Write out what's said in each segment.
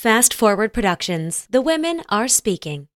Fast Forward Productions. The women are speaking.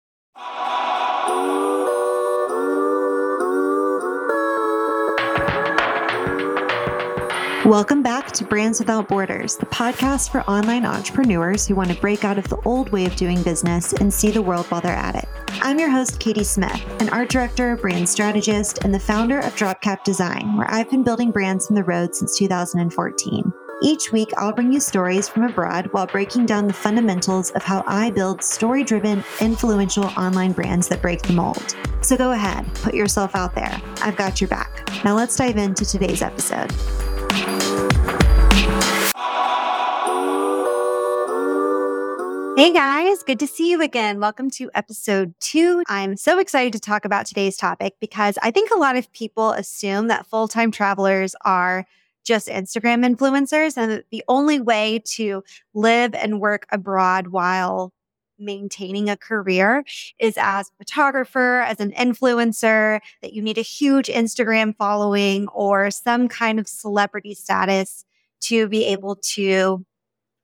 Welcome back to Brands Without Borders, the podcast for online entrepreneurs who want to break out of the old way of doing business and see the world while they're at it. I'm your host, Kadie Smith, an art director, brand strategist, and the founder of Drop Cap Design, where I've been building brands from the road since 2014. Each week, I'll bring you stories from abroad while breaking down the fundamentals of how I build story driven, influential online brands that break the mold. So go ahead, put yourself out there. I've got your back. Now let's dive into today's episode. Hey guys, good to see you again. Welcome to episode two. I'm so excited to talk about today's topic because I think a lot of people assume that full time travelers are just Instagram influencers and the only way to live and work abroad while maintaining a career is as a photographer, as an influencer, that you need a huge Instagram following or some kind of celebrity status to be able to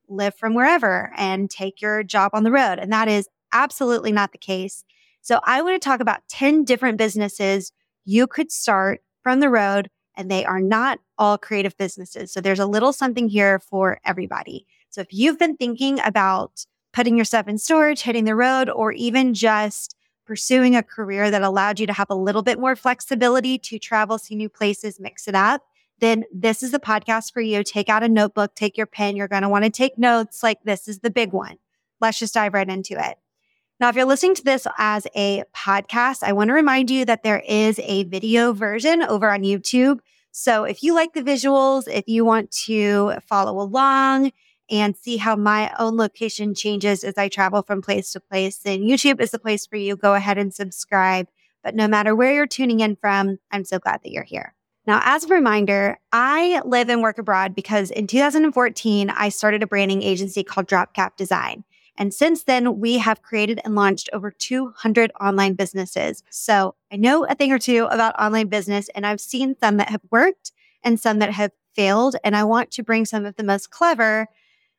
live from wherever and take your job on the road. And that is absolutely not the case. So I want to talk about 10 different businesses you could start from the road and they are not all creative businesses. So there's a little something here for everybody. So if you've been thinking about putting your stuff in storage, hitting the road, or even just pursuing a career that allowed you to have a little bit more flexibility to travel, see new places, mix it up, then this is the podcast for you. Take out a notebook, take your pen. You're going to want to take notes. Like this is the big one. Let's just dive right into it. Now, if you're listening to this as a podcast, I want to remind you that there is a video version over on YouTube. So if you like the visuals, if you want to follow along and see how my own location changes as I travel from place to place, then YouTube is the place for you. Go ahead and subscribe. But no matter where you're tuning in from, I'm so glad that you're here. Now, as a reminder, I live and work abroad because in 2014, I started a branding agency called Drop Cap Design. And since then, we have created and launched over 200 online businesses. So I know a thing or two about online business, and I've seen some that have worked and some that have failed. And I want to bring some of the most clever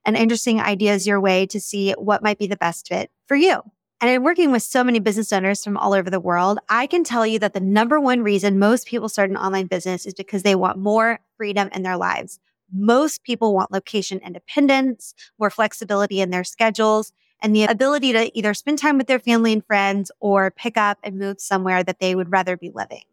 and interesting ideas your way to see what might be the best fit for you. And in working with so many business owners from all over the world, I can tell you that the number one reason most people start an online business is because they want more freedom in their lives. Most people want location independence, more flexibility in their schedules, and the ability to either spend time with their family and friends or pick up and move somewhere that they would rather be living.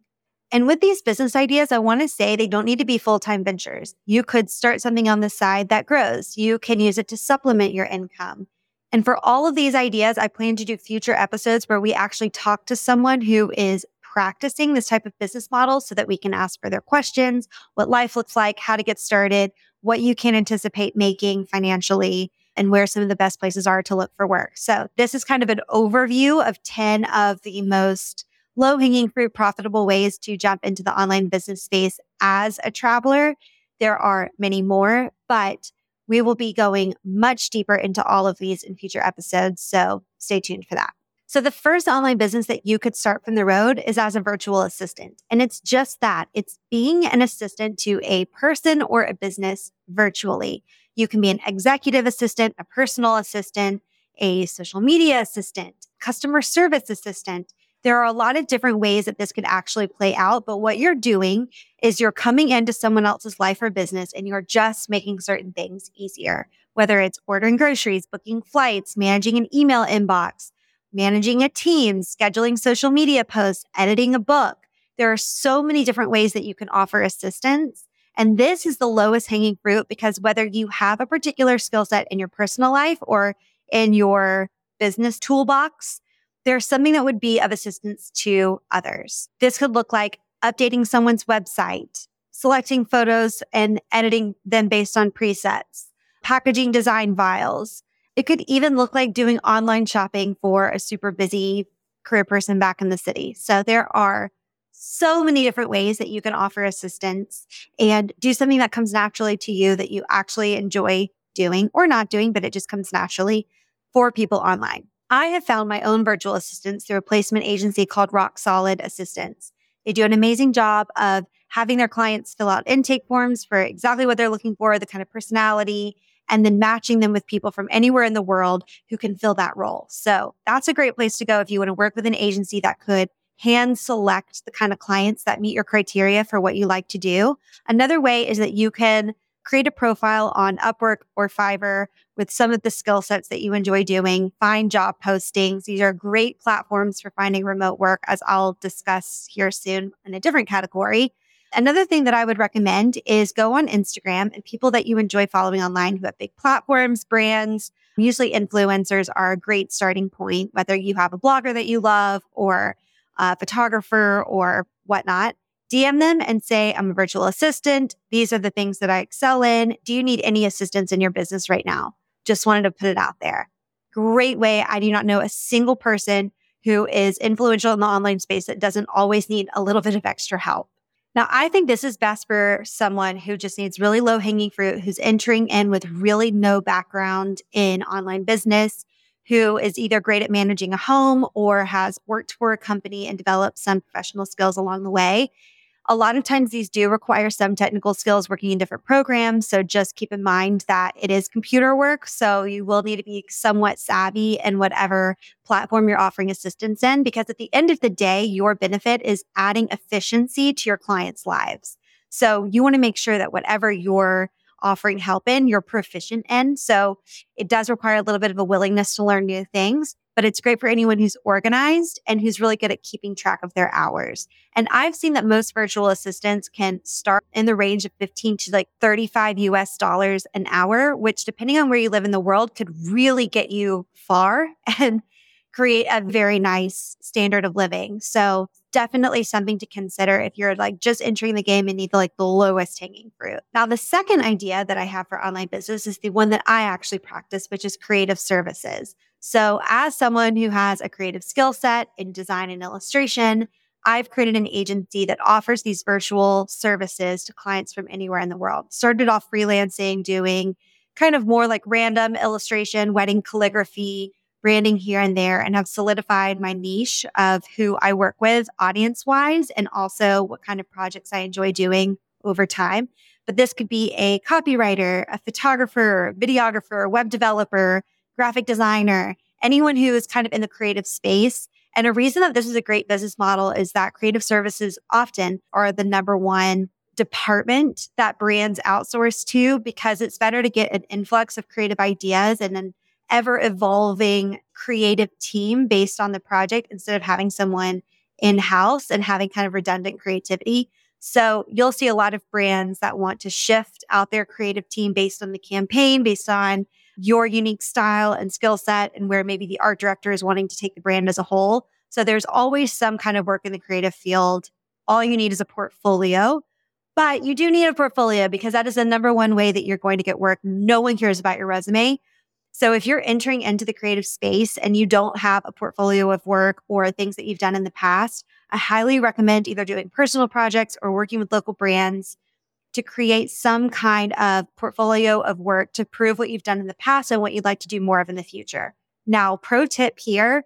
And with these business ideas, I want to say they don't need to be full time ventures. You could start something on the side that grows. You can use it to supplement your income. And for all of these ideas, I plan to do future episodes where we actually talk to someone who is practicing this type of business model so that we can ask for their questions, what life looks like, how to get started, what you can anticipate making financially, and where some of the best places are to look for work. So this is kind of an overview of 10 of the most low hanging fruit, profitable ways to jump into the online business space as a traveler. There are many more, but we will be going much deeper into all of these in future episodes. So stay tuned for that. So the first online business that you could start from the road is as a virtual assistant. And it's just that it's being an assistant to a person or a business virtually. You can be an executive assistant, a personal assistant, a social media assistant, customer service assistant, there are a lot of different ways that this could actually play out. But what you're doing is you're coming into someone else's life or business and you're just making certain things easier, whether it's ordering groceries, booking flights, managing an email inbox, managing a team, scheduling social media posts, editing a book. There are so many different ways that you can offer assistance. And this is the lowest hanging fruit because whether you have a particular skill set in your personal life or in your business toolbox, there's something that would be of assistance to others. This could look like updating someone's website, selecting photos and editing them based on presets, packaging design files. It could even look like doing online shopping for a super busy career person back in the city. So there are so many different ways that you can offer assistance and do something that comes naturally to you that you actually enjoy doing or not doing, but it just comes naturally for people online. I have found my own virtual assistants through a placement agency called Rock Solid Assistants. They do an amazing job of having their clients fill out intake forms for exactly what they're looking for, the kind of personality and then matching them with people from anywhere in the world who can fill that role. So that's a great place to go if you want to work with an agency that could hand select the kind of clients that meet your criteria for what you like to do. Another way is that you can create a profile on Upwork or Fiverr with some of the skill sets that you enjoy doing, find job postings. These are great platforms for finding remote work, as I'll discuss here soon in a different category. Another thing that I would recommend is go on Instagram and people that you enjoy following online who have big platforms, brands. Usually influencers are a great starting point, whether you have a blogger that you love or a photographer or whatnot. DM them and say, I'm a virtual assistant. These are the things that I excel in. Do you need any assistance in your business right now? Just wanted to put it out there. Great way. I do not know a single person who is influential in the online space that doesn't always need a little bit of extra help. Now, I think this is best for someone who just needs really low hanging fruit, who's entering in with really no background in online business, who is either great at managing a home or has worked for a company and developed some professional skills along the way a lot of times these do require some technical skills working in different programs. So just keep in mind that it is computer work. So you will need to be somewhat savvy in whatever platform you're offering assistance in, because at the end of the day, your benefit is adding efficiency to your clients' lives. So you want to make sure that whatever you're offering help in, you're proficient in. So it does require a little bit of a willingness to learn new things but it's great for anyone who's organized and who's really good at keeping track of their hours. And I've seen that most virtual assistants can start in the range of 15 to like 35 US dollars an hour, which depending on where you live in the world could really get you far and create a very nice standard of living. So definitely something to consider if you're like just entering the game and need like the lowest hanging fruit. Now, the second idea that I have for online business is the one that I actually practice, which is creative services. So, as someone who has a creative skill set in design and illustration, I've created an agency that offers these virtual services to clients from anywhere in the world. Started off freelancing, doing kind of more like random illustration, wedding calligraphy, branding here and there, and have solidified my niche of who I work with audience wise and also what kind of projects I enjoy doing over time. But this could be a copywriter, a photographer, videographer, web developer, graphic designer, anyone who is kind of in the creative space. And a reason that this is a great business model is that creative services often are the number one department that brands outsource to because it's better to get an influx of creative ideas and an ever evolving creative team based on the project instead of having someone in house and having kind of redundant creativity. So you'll see a lot of brands that want to shift out their creative team based on the campaign, based on your unique style and skill set and where maybe the art director is wanting to take the brand as a whole. So there's always some kind of work in the creative field. All you need is a portfolio, but you do need a portfolio because that is the number one way that you're going to get work. No one cares about your resume. So if you're entering into the creative space and you don't have a portfolio of work or things that you've done in the past, I highly recommend either doing personal projects or working with local brands to create some kind of portfolio of work to prove what you've done in the past and what you'd like to do more of in the future. Now, pro tip here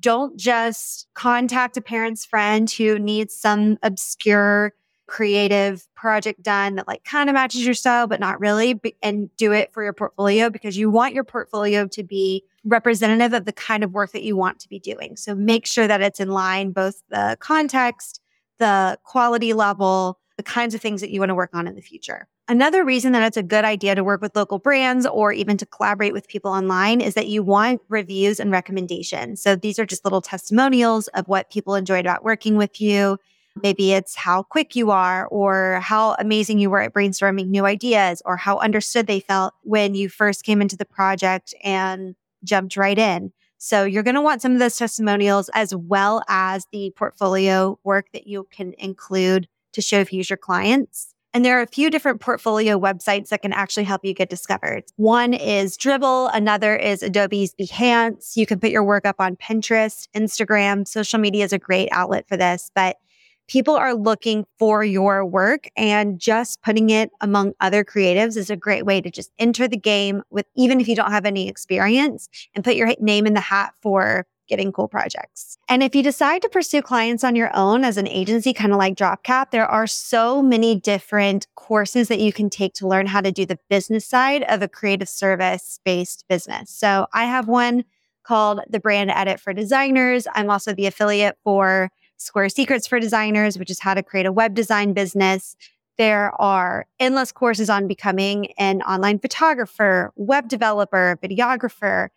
don't just contact a parent's friend who needs some obscure creative project done that like kind of matches your style, but not really, and do it for your portfolio because you want your portfolio to be representative of the kind of work that you want to be doing. So make sure that it's in line, both the context, the quality level, the kinds of things that you want to work on in the future. Another reason that it's a good idea to work with local brands or even to collaborate with people online is that you want reviews and recommendations. So these are just little testimonials of what people enjoyed about working with you. Maybe it's how quick you are or how amazing you were at brainstorming new ideas or how understood they felt when you first came into the project and jumped right in. So you're going to want some of those testimonials as well as the portfolio work that you can include to show future clients. And there are a few different portfolio websites that can actually help you get discovered. One is Dribbble. Another is Adobe's Behance. You can put your work up on Pinterest, Instagram. Social media is a great outlet for this, but people are looking for your work and just putting it among other creatives is a great way to just enter the game with, even if you don't have any experience and put your name in the hat for getting cool projects. And if you decide to pursue clients on your own as an agency, kind of like Drop Cap, there are so many different courses that you can take to learn how to do the business side of a creative service based business. So I have one called the Brand Edit for Designers. I'm also the affiliate for Square Secrets for Designers, which is how to create a web design business. There are endless courses on becoming an online photographer, web developer, videographer.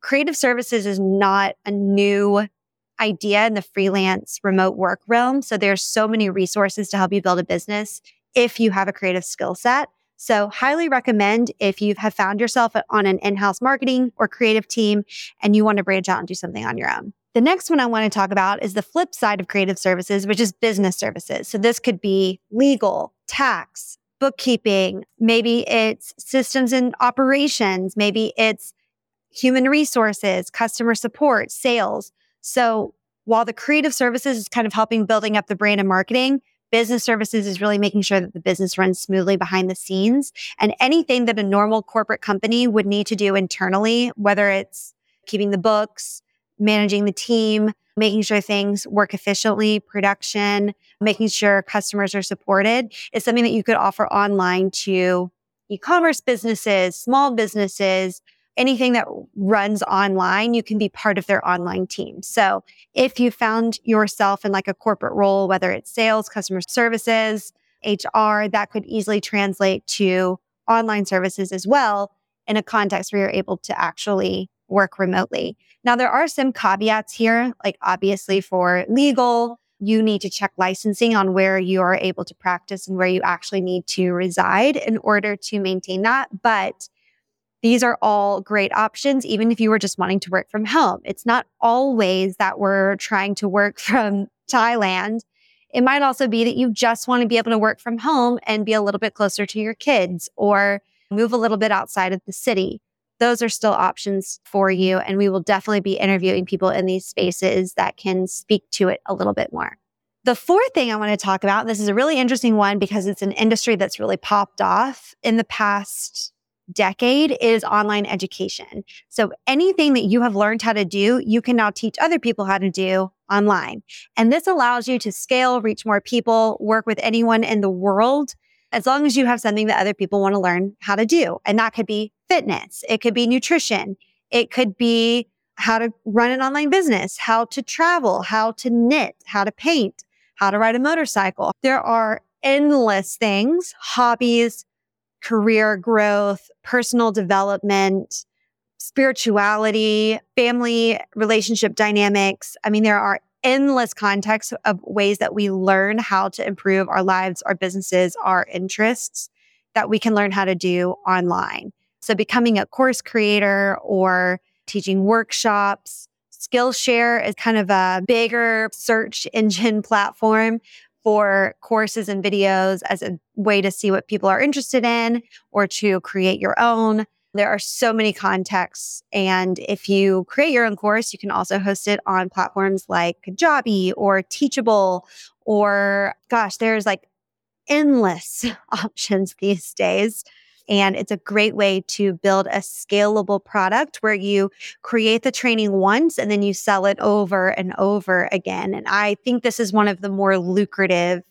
Creative services is not a new idea in the freelance remote work realm. So there's so many resources to help you build a business if you have a creative skill set. So highly recommend if you have found yourself on an in-house marketing or creative team and you want to branch out and do something on your own. The next one I want to talk about is the flip side of creative services, which is business services. So this could be legal, tax, bookkeeping. Maybe it's systems and operations. Maybe it's human resources, customer support, sales. So while the creative services is kind of helping building up the brand and marketing, business services is really making sure that the business runs smoothly behind the scenes and anything that a normal corporate company would need to do internally, whether it's keeping the books, managing the team, making sure things work efficiently, production, making sure customers are supported is something that you could offer online to e-commerce businesses, small businesses, anything that runs online, you can be part of their online team. So if you found yourself in like a corporate role, whether it's sales, customer services, HR, that could easily translate to online services as well in a context where you're able to actually work remotely. Now, there are some caveats here, like obviously for legal, you need to check licensing on where you are able to practice and where you actually need to reside in order to maintain that. But these are all great options, even if you were just wanting to work from home. It's not always that we're trying to work from Thailand. It might also be that you just want to be able to work from home and be a little bit closer to your kids or move a little bit outside of the city those are still options for you. And we will definitely be interviewing people in these spaces that can speak to it a little bit more. The fourth thing I want to talk about, this is a really interesting one because it's an industry that's really popped off in the past decade is online education. So anything that you have learned how to do, you can now teach other people how to do online. And this allows you to scale, reach more people, work with anyone in the world as long as you have something that other people want to learn how to do. And that could be fitness. It could be nutrition. It could be how to run an online business, how to travel, how to knit, how to paint, how to ride a motorcycle. There are endless things, hobbies, career growth, personal development, spirituality, family relationship dynamics. I mean, there are endless contexts of ways that we learn how to improve our lives, our businesses, our interests that we can learn how to do online. So becoming a course creator or teaching workshops, Skillshare is kind of a bigger search engine platform for courses and videos as a way to see what people are interested in or to create your own. There are so many contexts. And if you create your own course, you can also host it on platforms like Kajabi or Teachable or gosh, there's like endless options these days. And it's a great way to build a scalable product where you create the training once and then you sell it over and over again. And I think this is one of the more lucrative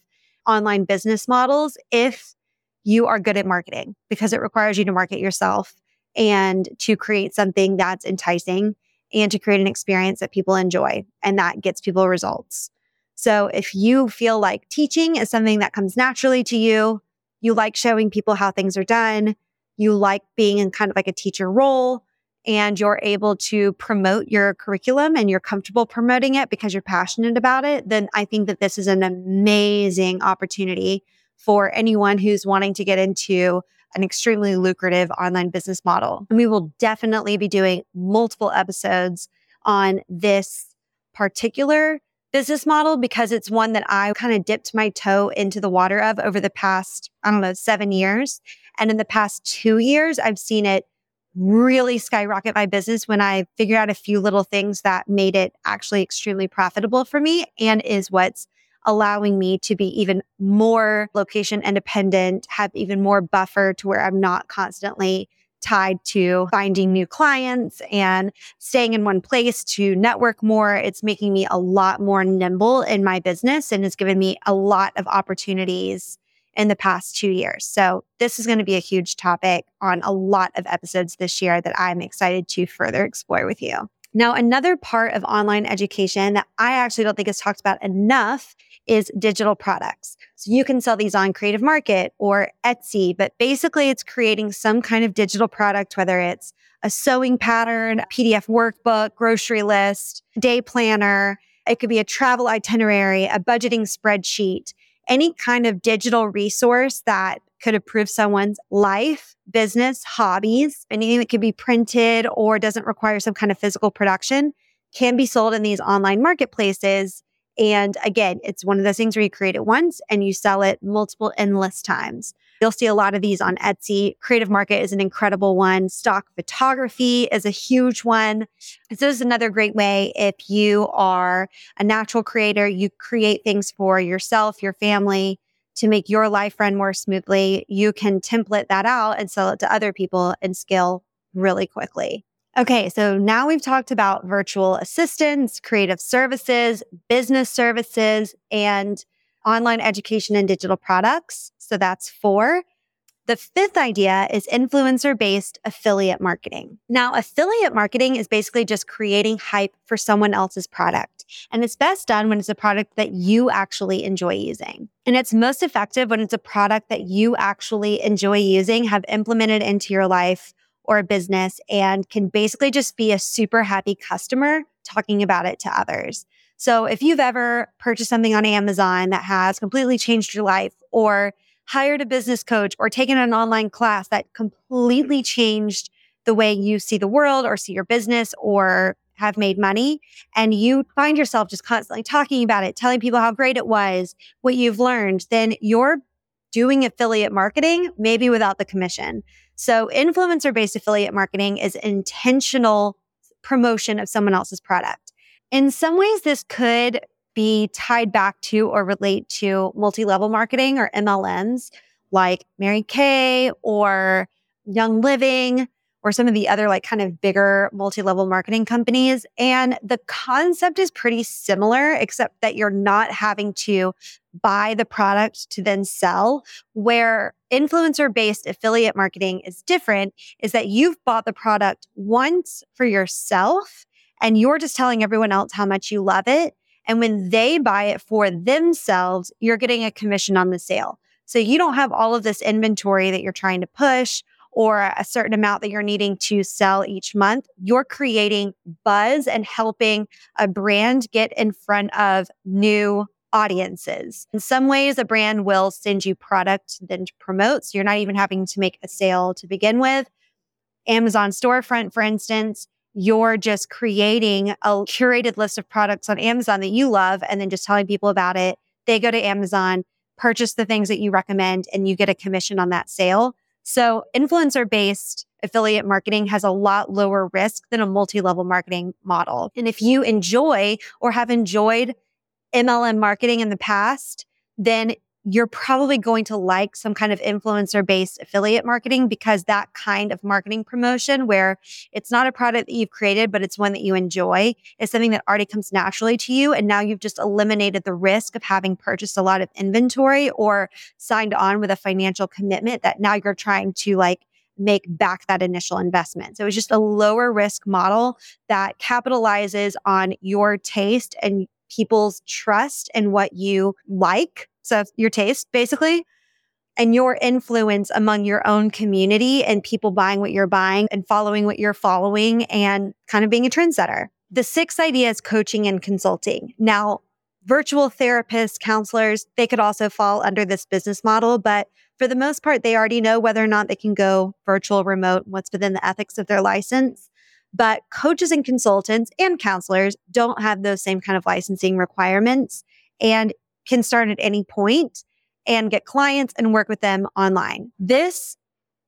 online business models if you are good at marketing because it requires you to market yourself and to create something that's enticing and to create an experience that people enjoy and that gets people results. So if you feel like teaching is something that comes naturally to you, you like showing people how things are done, you like being in kind of like a teacher role, and you're able to promote your curriculum and you're comfortable promoting it because you're passionate about it, then I think that this is an amazing opportunity for anyone who's wanting to get into an extremely lucrative online business model. And we will definitely be doing multiple episodes on this particular business model because it's one that I kind of dipped my toe into the water of over the past, I don't know, seven years. And in the past two years, I've seen it really skyrocket my business when I figured out a few little things that made it actually extremely profitable for me and is what's allowing me to be even more location independent, have even more buffer to where I'm not constantly tied to finding new clients and staying in one place to network more. It's making me a lot more nimble in my business and has given me a lot of opportunities in the past two years. So this is going to be a huge topic on a lot of episodes this year that I'm excited to further explore with you. Now, another part of online education that I actually don't think is talked about enough is digital products. So you can sell these on Creative Market or Etsy, but basically it's creating some kind of digital product, whether it's a sewing pattern, PDF workbook, grocery list, day planner. It could be a travel itinerary, a budgeting spreadsheet, any kind of digital resource that could improve someone's life, business, hobbies, anything that could be printed or doesn't require some kind of physical production can be sold in these online marketplaces. And again, it's one of those things where you create it once and you sell it multiple endless times. You'll see a lot of these on Etsy. Creative Market is an incredible one. Stock photography is a huge one. So this is another great way if you are a natural creator, you create things for yourself, your family, to make your life run more smoothly, you can template that out and sell it to other people and scale really quickly. Okay, so now we've talked about virtual assistants, creative services, business services, and online education and digital products. So that's four. The fifth idea is influencer based affiliate marketing. Now, affiliate marketing is basically just creating hype for someone else's product. And it's best done when it's a product that you actually enjoy using. And it's most effective when it's a product that you actually enjoy using, have implemented into your life or a business, and can basically just be a super happy customer talking about it to others. So if you've ever purchased something on Amazon that has completely changed your life or hired a business coach or taken an online class that completely changed the way you see the world or see your business or have made money and you find yourself just constantly talking about it, telling people how great it was, what you've learned, then you're doing affiliate marketing, maybe without the commission. So influencer based affiliate marketing is intentional promotion of someone else's product. In some ways, this could be tied back to or relate to multi level marketing or MLMs like Mary Kay or Young Living or some of the other like kind of bigger multi level marketing companies. And the concept is pretty similar, except that you're not having to buy the product to then sell. Where influencer based affiliate marketing is different is that you've bought the product once for yourself and you're just telling everyone else how much you love it. And when they buy it for themselves, you're getting a commission on the sale. So you don't have all of this inventory that you're trying to push or a certain amount that you're needing to sell each month. You're creating buzz and helping a brand get in front of new audiences. In some ways, a brand will send you product then to promote. So you're not even having to make a sale to begin with. Amazon storefront, for instance, you're just creating a curated list of products on Amazon that you love and then just telling people about it. They go to Amazon, purchase the things that you recommend, and you get a commission on that sale. So influencer based affiliate marketing has a lot lower risk than a multi level marketing model. And if you enjoy or have enjoyed MLM marketing in the past, then you're probably going to like some kind of influencer based affiliate marketing because that kind of marketing promotion where it's not a product that you've created, but it's one that you enjoy is something that already comes naturally to you. And now you've just eliminated the risk of having purchased a lot of inventory or signed on with a financial commitment that now you're trying to like make back that initial investment. So it's just a lower risk model that capitalizes on your taste and people's trust and what you like so your taste basically and your influence among your own community and people buying what you're buying and following what you're following and kind of being a trendsetter. The sixth idea is coaching and consulting. Now, virtual therapists, counselors, they could also fall under this business model, but for the most part, they already know whether or not they can go virtual, remote, what's within the ethics of their license. But coaches and consultants and counselors don't have those same kind of licensing requirements. And can start at any point and get clients and work with them online. This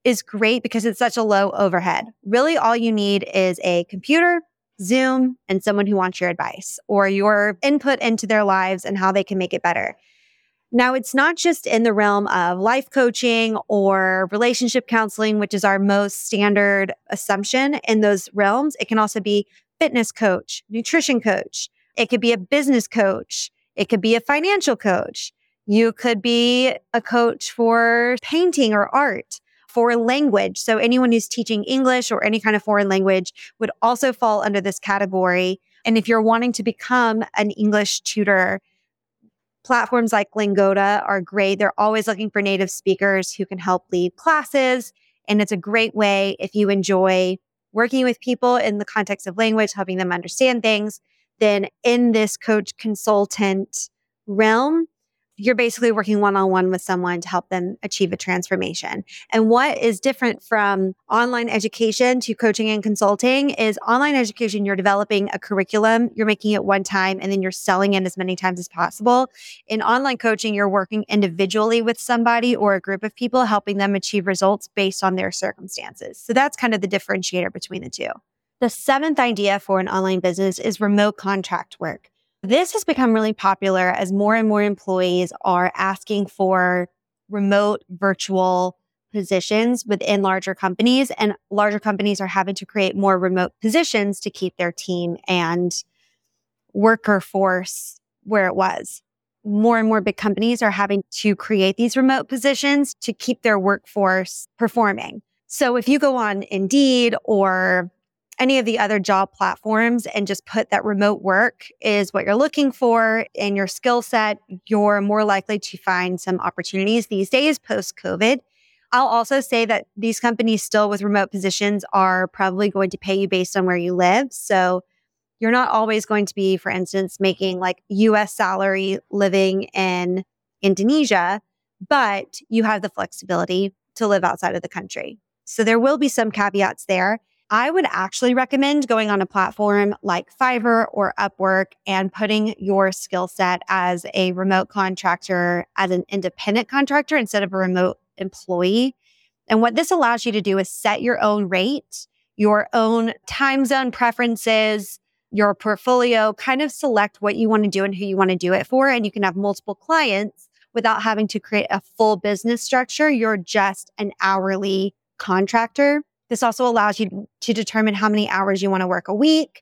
is great because it's such a low overhead. Really, all you need is a computer, Zoom, and someone who wants your advice or your input into their lives and how they can make it better. Now, it's not just in the realm of life coaching or relationship counseling, which is our most standard assumption in those realms. It can also be fitness coach, nutrition coach. It could be a business coach. It could be a financial coach. You could be a coach for painting or art, for language. So anyone who's teaching English or any kind of foreign language would also fall under this category. And if you're wanting to become an English tutor, platforms like Lingoda are great. They're always looking for native speakers who can help lead classes. And it's a great way if you enjoy working with people in the context of language, helping them understand things, then in this coach consultant realm, you're basically working one on one with someone to help them achieve a transformation. And what is different from online education to coaching and consulting is online education, you're developing a curriculum, you're making it one time, and then you're selling it as many times as possible. In online coaching, you're working individually with somebody or a group of people, helping them achieve results based on their circumstances. So that's kind of the differentiator between the two. The seventh idea for an online business is remote contract work. This has become really popular as more and more employees are asking for remote virtual positions within larger companies and larger companies are having to create more remote positions to keep their team and worker force where it was. More and more big companies are having to create these remote positions to keep their workforce performing. So if you go on Indeed or any of the other job platforms and just put that remote work is what you're looking for in your skill set, you're more likely to find some opportunities these days post COVID. I'll also say that these companies still with remote positions are probably going to pay you based on where you live. So you're not always going to be, for instance, making like US salary living in Indonesia, but you have the flexibility to live outside of the country. So there will be some caveats there. I would actually recommend going on a platform like Fiverr or Upwork and putting your skill set as a remote contractor, as an independent contractor instead of a remote employee. And what this allows you to do is set your own rate, your own time zone preferences, your portfolio, kind of select what you want to do and who you want to do it for. And you can have multiple clients without having to create a full business structure. You're just an hourly contractor. This also allows you to determine how many hours you want to work a week,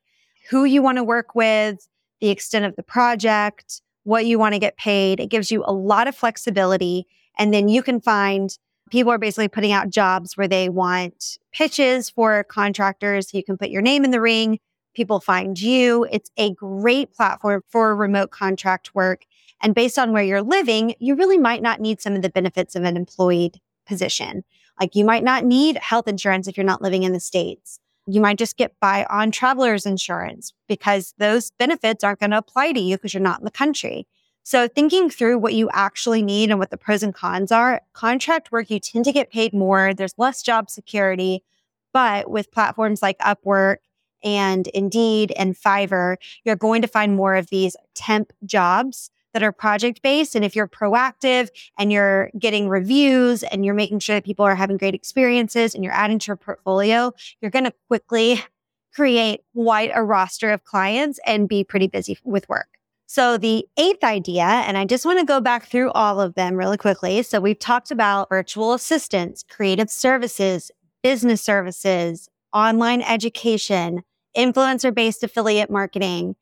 who you want to work with, the extent of the project, what you want to get paid. It gives you a lot of flexibility. And then you can find people are basically putting out jobs where they want pitches for contractors. You can put your name in the ring. People find you. It's a great platform for remote contract work. And based on where you're living, you really might not need some of the benefits of an employed position. Like you might not need health insurance if you're not living in the States. You might just get by on traveler's insurance because those benefits aren't going to apply to you because you're not in the country. So thinking through what you actually need and what the pros and cons are, contract work, you tend to get paid more. There's less job security. But with platforms like Upwork and Indeed and Fiverr, you're going to find more of these temp jobs that are project based. And if you're proactive and you're getting reviews and you're making sure that people are having great experiences and you're adding to your portfolio, you're going to quickly create quite a roster of clients and be pretty busy with work. So the eighth idea, and I just want to go back through all of them really quickly. So we've talked about virtual assistants, creative services, business services, online education, influencer based affiliate marketing,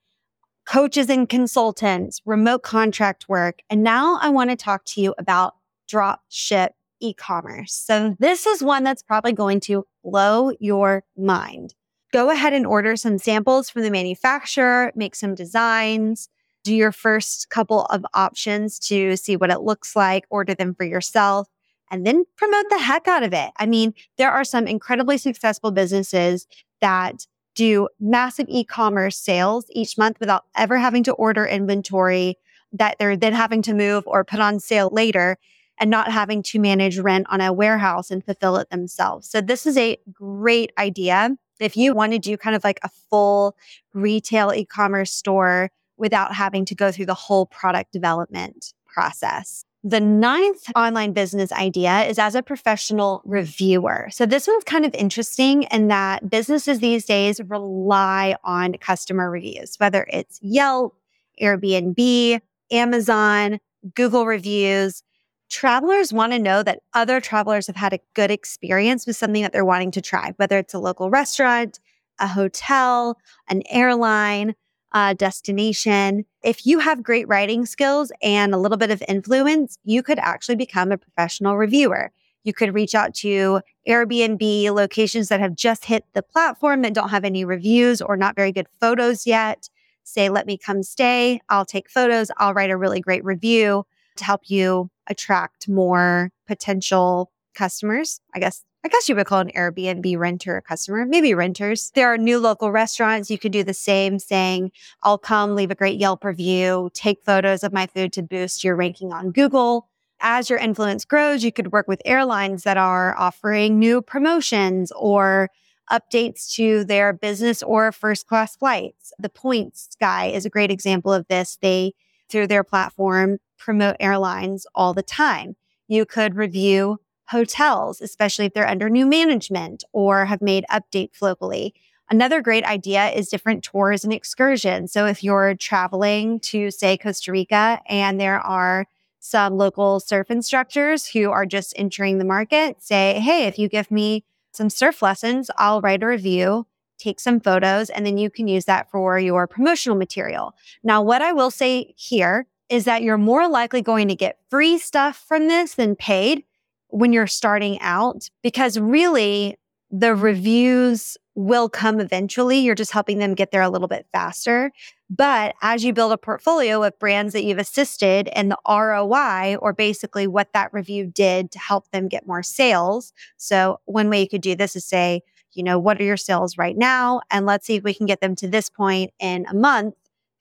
coaches and consultants, remote contract work. And now I want to talk to you about drop ship e-commerce. So this is one that's probably going to blow your mind. Go ahead and order some samples from the manufacturer, make some designs, do your first couple of options to see what it looks like, order them for yourself, and then promote the heck out of it. I mean, there are some incredibly successful businesses that do massive e-commerce sales each month without ever having to order inventory that they're then having to move or put on sale later and not having to manage rent on a warehouse and fulfill it themselves. So this is a great idea. If you want to do kind of like a full retail e-commerce store without having to go through the whole product development process. The ninth online business idea is as a professional reviewer. So this one's kind of interesting in that businesses these days rely on customer reviews, whether it's Yelp, Airbnb, Amazon, Google reviews. Travelers want to know that other travelers have had a good experience with something that they're wanting to try, whether it's a local restaurant, a hotel, an airline, a destination. If you have great writing skills and a little bit of influence, you could actually become a professional reviewer. You could reach out to Airbnb locations that have just hit the platform that don't have any reviews or not very good photos yet. Say, let me come stay. I'll take photos. I'll write a really great review to help you attract more potential customers. I guess I guess you would call an Airbnb renter a customer, maybe renters. There are new local restaurants. You could do the same saying, I'll come leave a great Yelp review, take photos of my food to boost your ranking on Google. As your influence grows, you could work with airlines that are offering new promotions or updates to their business or first class flights. The Points guy is a great example of this. They, through their platform, promote airlines all the time. You could review hotels, especially if they're under new management or have made updates locally. Another great idea is different tours and excursions. So if you're traveling to, say, Costa Rica and there are some local surf instructors who are just entering the market, say, hey, if you give me some surf lessons, I'll write a review, take some photos, and then you can use that for your promotional material. Now, what I will say here is that you're more likely going to get free stuff from this than paid when you're starting out because really the reviews will come eventually. You're just helping them get there a little bit faster. But as you build a portfolio of brands that you've assisted and the ROI, or basically what that review did to help them get more sales. So, one way you could do this is say, you know, what are your sales right now? And let's see if we can get them to this point in a month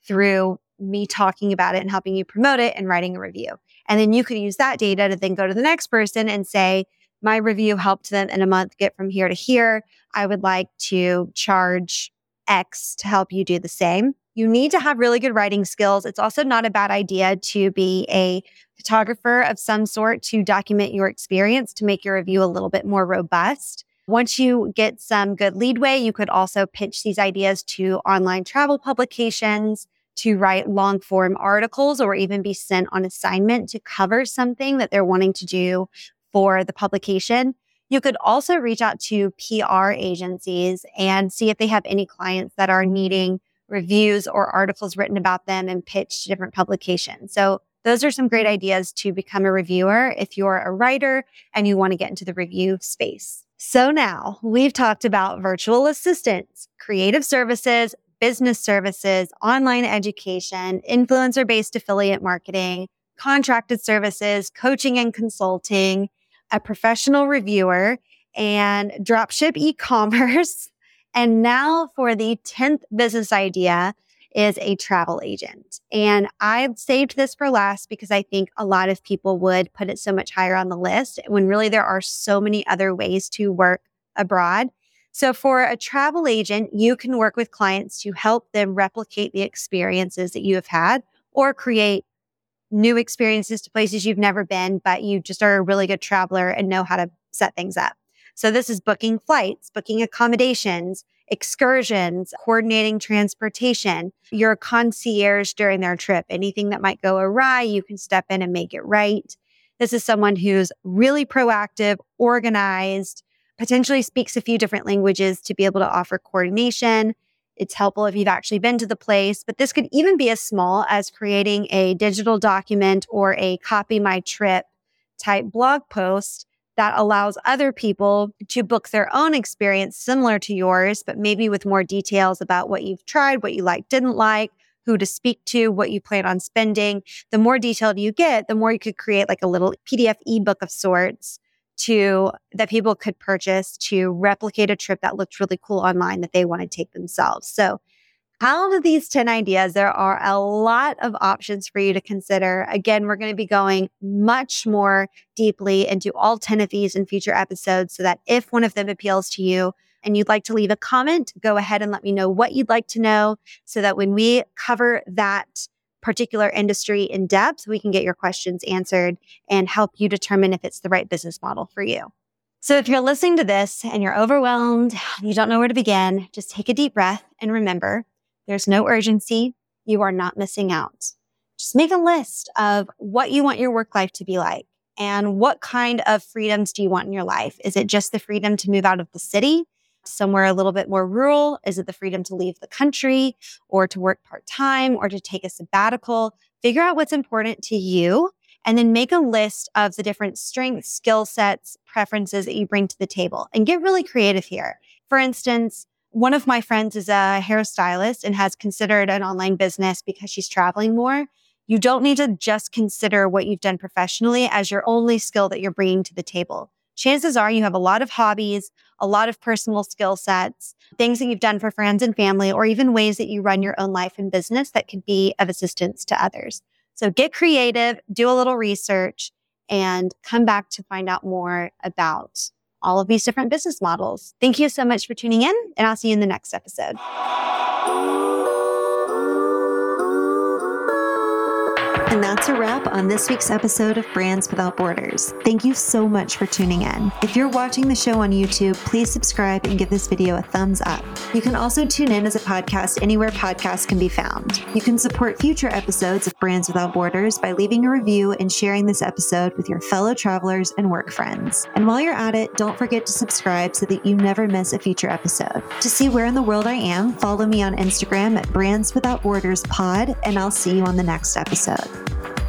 through me talking about it and helping you promote it and writing a review. And then you could use that data to then go to the next person and say, my review helped them in a month get from here to here. I would like to charge X to help you do the same. You need to have really good writing skills. It's also not a bad idea to be a photographer of some sort to document your experience to make your review a little bit more robust. Once you get some good leadway, you could also pitch these ideas to online travel publications, to write long form articles or even be sent on assignment to cover something that they're wanting to do for the publication. You could also reach out to PR agencies and see if they have any clients that are needing reviews or articles written about them and pitched to different publications. So those are some great ideas to become a reviewer if you're a writer and you want to get into the review space. So now we've talked about virtual assistants, creative services, business services, online education, influencer based affiliate marketing, contracted services, coaching and consulting, a professional reviewer, and dropship e commerce. And now for the 10th business idea is a travel agent. And I've saved this for last because I think a lot of people would put it so much higher on the list when really there are so many other ways to work abroad. So for a travel agent, you can work with clients to help them replicate the experiences that you have had or create new experiences to places you've never been, but you just are a really good traveler and know how to set things up. So this is booking flights, booking accommodations, excursions, coordinating transportation, your concierge during their trip. Anything that might go awry, you can step in and make it right. This is someone who's really proactive, organized, potentially speaks a few different languages to be able to offer coordination. It's helpful if you've actually been to the place, but this could even be as small as creating a digital document or a copy my trip type blog post that allows other people to book their own experience similar to yours, but maybe with more details about what you've tried, what you like, didn't like, who to speak to, what you plan on spending. The more detailed you get, the more you could create like a little PDF ebook of sorts to that people could purchase to replicate a trip that looked really cool online that they want to take themselves. So out of these 10 ideas, there are a lot of options for you to consider. Again, we're going to be going much more deeply into all 10 of these in future episodes so that if one of them appeals to you and you'd like to leave a comment, go ahead and let me know what you'd like to know so that when we cover that particular industry in depth, we can get your questions answered and help you determine if it's the right business model for you. So if you're listening to this and you're overwhelmed, you don't know where to begin, just take a deep breath and remember there's no urgency. You are not missing out. just make a list of what you want your work life to be like and what kind of freedoms do you want in your life? Is it just the freedom to move out of the city? Somewhere a little bit more rural? Is it the freedom to leave the country or to work part time or to take a sabbatical? Figure out what's important to you and then make a list of the different strengths, skill sets, preferences that you bring to the table and get really creative here. For instance, one of my friends is a hairstylist and has considered an online business because she's traveling more. You don't need to just consider what you've done professionally as your only skill that you're bringing to the table. Chances are you have a lot of hobbies, a lot of personal skill sets, things that you've done for friends and family, or even ways that you run your own life and business that could be of assistance to others. So get creative, do a little research, and come back to find out more about all of these different business models. Thank you so much for tuning in, and I'll see you in the next episode. And that's a wrap on this week's episode of Brands Without Borders. Thank you so much for tuning in. If you're watching the show on YouTube, please subscribe and give this video a thumbs up. You can also tune in as a podcast anywhere podcasts can be found. You can support future episodes of Brands Without Borders by leaving a review and sharing this episode with your fellow travelers and work friends. And while you're at it, don't forget to subscribe so that you never miss a future episode. To see where in the world I am, follow me on Instagram at Brands Without Borders Pod, and I'll see you on the next episode. Thank you.